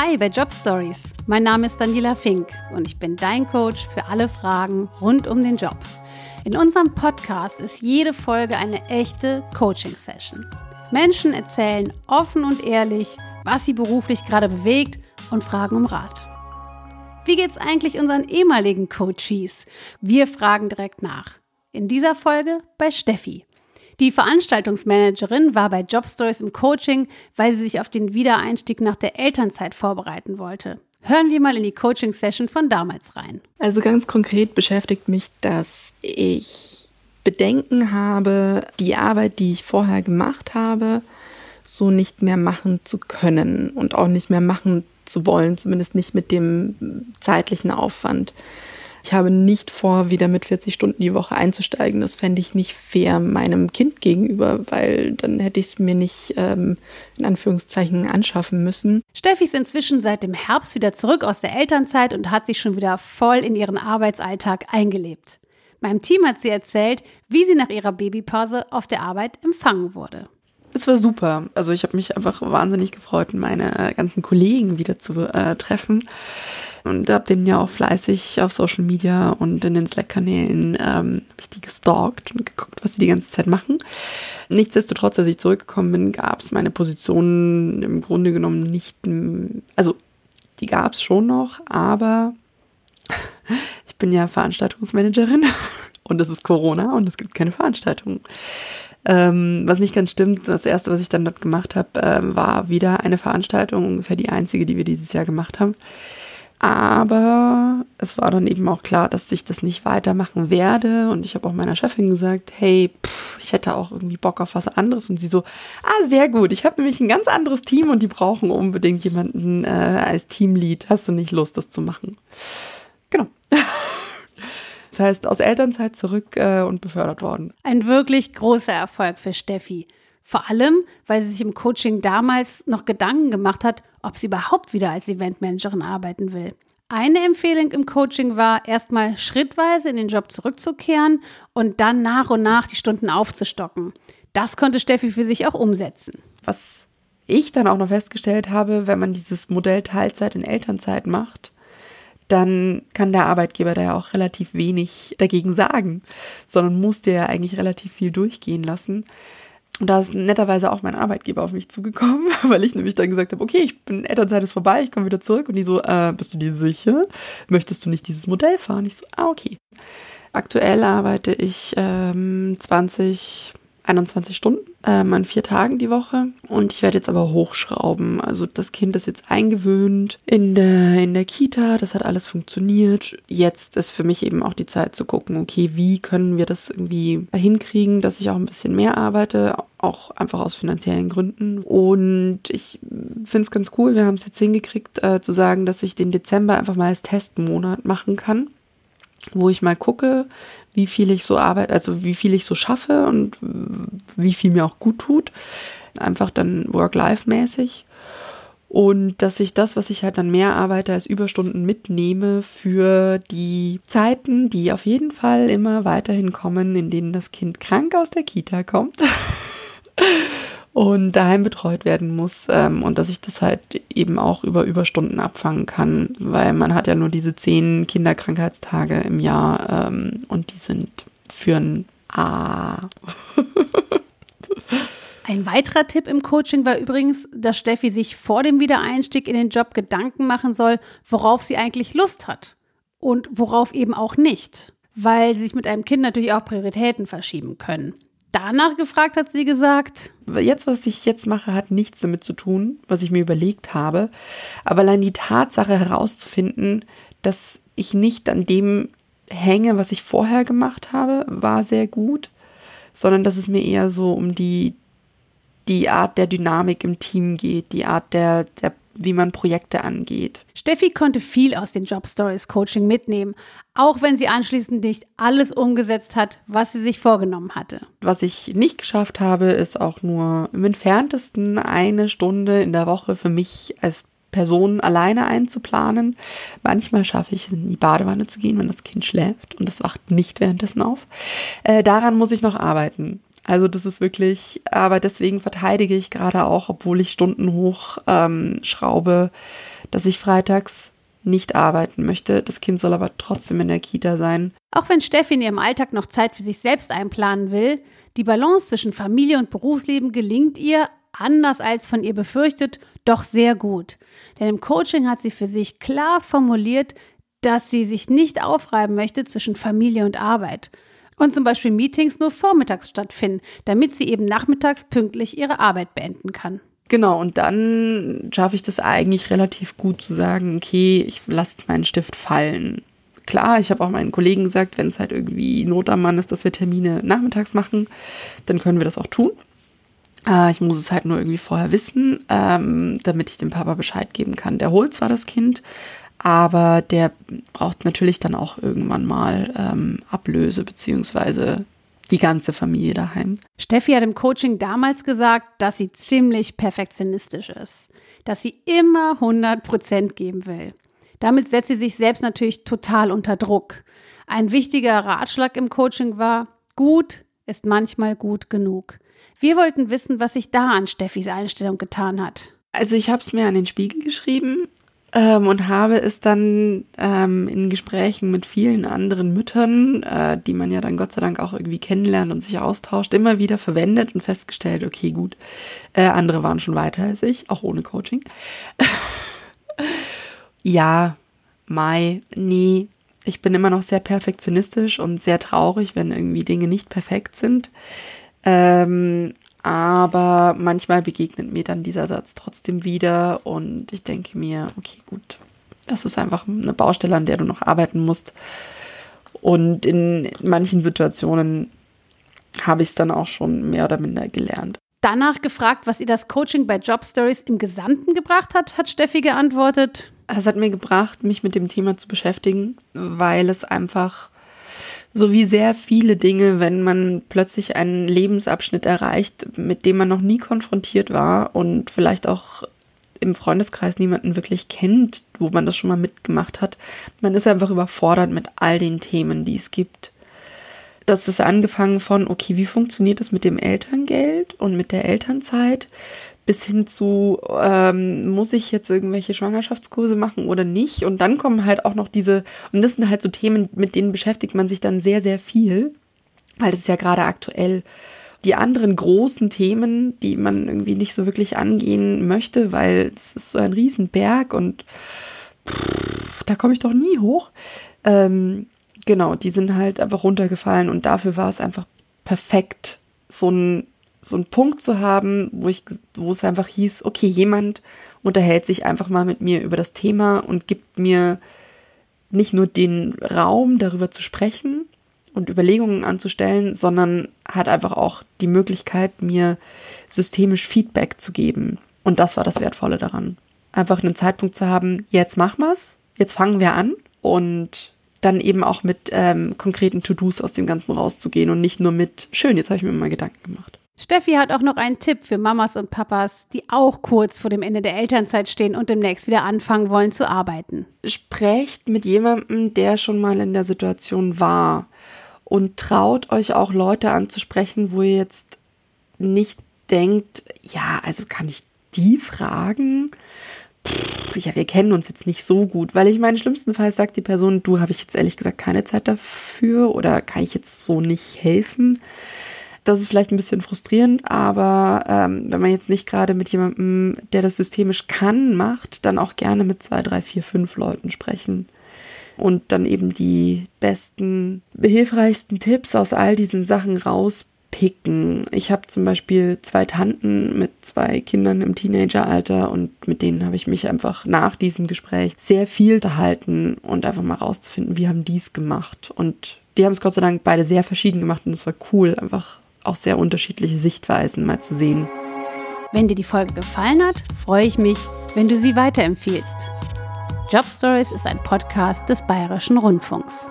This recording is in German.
Hi bei Job Stories. Mein Name ist Daniela Fink und ich bin dein Coach für alle Fragen rund um den Job. In unserem Podcast ist jede Folge eine echte Coaching-Session. Menschen erzählen offen und ehrlich, was sie beruflich gerade bewegt und fragen um Rat. Wie geht's eigentlich unseren ehemaligen Coaches? Wir fragen direkt nach. In dieser Folge bei Steffi. Die Veranstaltungsmanagerin war bei Jobstories im Coaching, weil sie sich auf den Wiedereinstieg nach der Elternzeit vorbereiten wollte. Hören wir mal in die Coaching-Session von damals rein. Also ganz konkret beschäftigt mich, dass ich Bedenken habe, die Arbeit, die ich vorher gemacht habe, so nicht mehr machen zu können und auch nicht mehr machen zu wollen, zumindest nicht mit dem zeitlichen Aufwand. Ich habe nicht vor, wieder mit 40 Stunden die Woche einzusteigen. Das fände ich nicht fair meinem Kind gegenüber, weil dann hätte ich es mir nicht ähm, in Anführungszeichen anschaffen müssen. Steffi ist inzwischen seit dem Herbst wieder zurück aus der Elternzeit und hat sich schon wieder voll in ihren Arbeitsalltag eingelebt. Meinem Team hat sie erzählt, wie sie nach ihrer Babypause auf der Arbeit empfangen wurde. Es war super. Also ich habe mich einfach wahnsinnig gefreut, meine ganzen Kollegen wieder zu äh, treffen und habe den ja auch fleißig auf Social Media und in den Slack-Kanälen ähm, ich gestalkt und geguckt, was sie die ganze Zeit machen. Nichtsdestotrotz, als ich zurückgekommen bin, gab es meine Position im Grunde genommen nicht, also die gab es schon noch, aber ich bin ja Veranstaltungsmanagerin und es ist Corona und es gibt keine Veranstaltungen. Ähm, was nicht ganz stimmt, das erste, was ich dann dort gemacht habe, äh, war wieder eine Veranstaltung, ungefähr die einzige, die wir dieses Jahr gemacht haben. Aber es war dann eben auch klar, dass ich das nicht weitermachen werde. Und ich habe auch meiner Chefin gesagt, hey, pff, ich hätte auch irgendwie Bock auf was anderes. Und sie so, ah, sehr gut. Ich habe nämlich ein ganz anderes Team und die brauchen unbedingt jemanden äh, als Teamlead. Hast du nicht Lust, das zu machen? Genau. Das heißt, aus Elternzeit zurück äh, und befördert worden. Ein wirklich großer Erfolg für Steffi. Vor allem, weil sie sich im Coaching damals noch Gedanken gemacht hat, ob sie überhaupt wieder als Eventmanagerin arbeiten will. Eine Empfehlung im Coaching war, erstmal schrittweise in den Job zurückzukehren und dann nach und nach die Stunden aufzustocken. Das konnte Steffi für sich auch umsetzen. Was ich dann auch noch festgestellt habe, wenn man dieses Modell Teilzeit in Elternzeit macht, dann kann der Arbeitgeber da ja auch relativ wenig dagegen sagen, sondern muss dir ja eigentlich relativ viel durchgehen lassen. Und da ist netterweise auch mein Arbeitgeber auf mich zugekommen, weil ich nämlich dann gesagt habe, okay, ich bin Elternzeit ist vorbei, ich komme wieder zurück. Und die so, äh, bist du dir sicher? Möchtest du nicht dieses Modell fahren? Ich so, ah, okay. Aktuell arbeite ich ähm, 20, 21 Stunden ähm, an vier Tagen die Woche. Und ich werde jetzt aber hochschrauben. Also das Kind ist jetzt eingewöhnt in der, in der Kita. Das hat alles funktioniert. Jetzt ist für mich eben auch die Zeit zu gucken, okay, wie können wir das irgendwie hinkriegen, dass ich auch ein bisschen mehr arbeite, auch einfach aus finanziellen Gründen. Und ich finde es ganz cool, wir haben es jetzt hingekriegt, äh, zu sagen, dass ich den Dezember einfach mal als Testmonat machen kann wo ich mal gucke, wie viel ich so arbeite, also wie viel ich so schaffe und wie viel mir auch gut tut. Einfach dann Work-Life-mäßig. Und dass ich das, was ich halt dann mehr arbeite, als Überstunden mitnehme für die Zeiten, die auf jeden Fall immer weiterhin kommen, in denen das Kind krank aus der Kita kommt. und daheim betreut werden muss ähm, und dass ich das halt eben auch über Überstunden abfangen kann, weil man hat ja nur diese zehn Kinderkrankheitstage im Jahr ähm, und die sind für ein A. Ein weiterer Tipp im Coaching war übrigens, dass Steffi sich vor dem Wiedereinstieg in den Job Gedanken machen soll, worauf sie eigentlich Lust hat und worauf eben auch nicht, weil sie sich mit einem Kind natürlich auch Prioritäten verschieben können danach gefragt, hat sie gesagt. Jetzt, was ich jetzt mache, hat nichts damit zu tun, was ich mir überlegt habe. Aber allein die Tatsache herauszufinden, dass ich nicht an dem hänge, was ich vorher gemacht habe, war sehr gut. Sondern dass es mir eher so um die, die Art der Dynamik im Team geht, die Art der, der wie man Projekte angeht. Steffi konnte viel aus den Job Stories Coaching mitnehmen, auch wenn sie anschließend nicht alles umgesetzt hat, was sie sich vorgenommen hatte. Was ich nicht geschafft habe, ist auch nur im entferntesten eine Stunde in der Woche für mich als Person alleine einzuplanen. Manchmal schaffe ich es, in die Badewanne zu gehen, wenn das Kind schläft und das wacht nicht währenddessen auf. Äh, daran muss ich noch arbeiten. Also das ist wirklich, aber deswegen verteidige ich gerade auch, obwohl ich Stunden hoch ähm, schraube, dass ich freitags nicht arbeiten möchte. Das Kind soll aber trotzdem in der Kita sein. Auch wenn Steffi in ihrem Alltag noch Zeit für sich selbst einplanen will, die Balance zwischen Familie und Berufsleben gelingt ihr, anders als von ihr befürchtet, doch sehr gut. Denn im Coaching hat sie für sich klar formuliert, dass sie sich nicht aufreiben möchte zwischen Familie und Arbeit. Und zum Beispiel Meetings nur vormittags stattfinden, damit sie eben nachmittags pünktlich ihre Arbeit beenden kann. Genau, und dann schaffe ich das eigentlich relativ gut zu sagen, okay, ich lasse jetzt meinen Stift fallen. Klar, ich habe auch meinen Kollegen gesagt, wenn es halt irgendwie Not am Mann ist, dass wir Termine nachmittags machen, dann können wir das auch tun. Äh, ich muss es halt nur irgendwie vorher wissen, ähm, damit ich dem Papa Bescheid geben kann. Der holt zwar das Kind, aber der braucht natürlich dann auch irgendwann mal ähm, Ablöse beziehungsweise die ganze Familie daheim. Steffi hat im Coaching damals gesagt, dass sie ziemlich perfektionistisch ist, dass sie immer 100 Prozent geben will. Damit setzt sie sich selbst natürlich total unter Druck. Ein wichtiger Ratschlag im Coaching war, gut ist manchmal gut genug. Wir wollten wissen, was sich da an Steffis Einstellung getan hat. Also ich habe es mir an den Spiegel geschrieben ähm, und habe es dann ähm, in Gesprächen mit vielen anderen Müttern, äh, die man ja dann Gott sei Dank auch irgendwie kennenlernt und sich austauscht, immer wieder verwendet und festgestellt, okay, gut, äh, andere waren schon weiter als ich, auch ohne Coaching. ja, Mai, nee, ich bin immer noch sehr perfektionistisch und sehr traurig, wenn irgendwie Dinge nicht perfekt sind. Ähm, aber manchmal begegnet mir dann dieser Satz trotzdem wieder und ich denke mir, okay, gut, das ist einfach eine Baustelle, an der du noch arbeiten musst. Und in manchen Situationen habe ich es dann auch schon mehr oder minder gelernt. Danach gefragt, was ihr das Coaching bei Job Stories im Gesamten gebracht hat, hat Steffi geantwortet. Es hat mir gebracht, mich mit dem Thema zu beschäftigen, weil es einfach so wie sehr viele Dinge, wenn man plötzlich einen Lebensabschnitt erreicht, mit dem man noch nie konfrontiert war und vielleicht auch im Freundeskreis niemanden wirklich kennt, wo man das schon mal mitgemacht hat. Man ist einfach überfordert mit all den Themen, die es gibt. Das ist angefangen von, okay, wie funktioniert das mit dem Elterngeld und mit der Elternzeit? Bis hin zu, ähm, muss ich jetzt irgendwelche Schwangerschaftskurse machen oder nicht? Und dann kommen halt auch noch diese, und das sind halt so Themen, mit denen beschäftigt man sich dann sehr, sehr viel, weil das ist ja gerade aktuell. Die anderen großen Themen, die man irgendwie nicht so wirklich angehen möchte, weil es ist so ein Riesenberg und pff, da komme ich doch nie hoch. Ähm, genau, die sind halt einfach runtergefallen und dafür war es einfach perfekt, so ein so einen Punkt zu haben, wo ich, wo es einfach hieß, okay, jemand unterhält sich einfach mal mit mir über das Thema und gibt mir nicht nur den Raum, darüber zu sprechen und Überlegungen anzustellen, sondern hat einfach auch die Möglichkeit, mir systemisch Feedback zu geben. Und das war das Wertvolle daran. Einfach einen Zeitpunkt zu haben, jetzt machen wir's, jetzt fangen wir an und dann eben auch mit ähm, konkreten To-Dos aus dem Ganzen rauszugehen und nicht nur mit, schön, jetzt habe ich mir mal Gedanken gemacht. Steffi hat auch noch einen Tipp für Mamas und Papas, die auch kurz vor dem Ende der Elternzeit stehen und demnächst wieder anfangen wollen zu arbeiten. Sprecht mit jemandem, der schon mal in der Situation war und traut euch auch Leute anzusprechen, wo ihr jetzt nicht denkt, ja, also kann ich die fragen? Pff, ja, wir kennen uns jetzt nicht so gut, weil ich meine, schlimmstenfalls sagt die Person, du habe ich jetzt ehrlich gesagt keine Zeit dafür oder kann ich jetzt so nicht helfen das ist vielleicht ein bisschen frustrierend, aber ähm, wenn man jetzt nicht gerade mit jemandem, der das systemisch kann, macht, dann auch gerne mit zwei, drei, vier, fünf Leuten sprechen und dann eben die besten, hilfreichsten Tipps aus all diesen Sachen rauspicken. Ich habe zum Beispiel zwei Tanten mit zwei Kindern im Teenageralter und mit denen habe ich mich einfach nach diesem Gespräch sehr viel unterhalten und einfach mal rauszufinden, wie haben die es gemacht. Und die haben es Gott sei Dank beide sehr verschieden gemacht und es war cool, einfach auch sehr unterschiedliche Sichtweisen mal zu sehen. Wenn dir die Folge gefallen hat, freue ich mich, wenn du sie weiterempfiehlst. Job Stories ist ein Podcast des Bayerischen Rundfunks.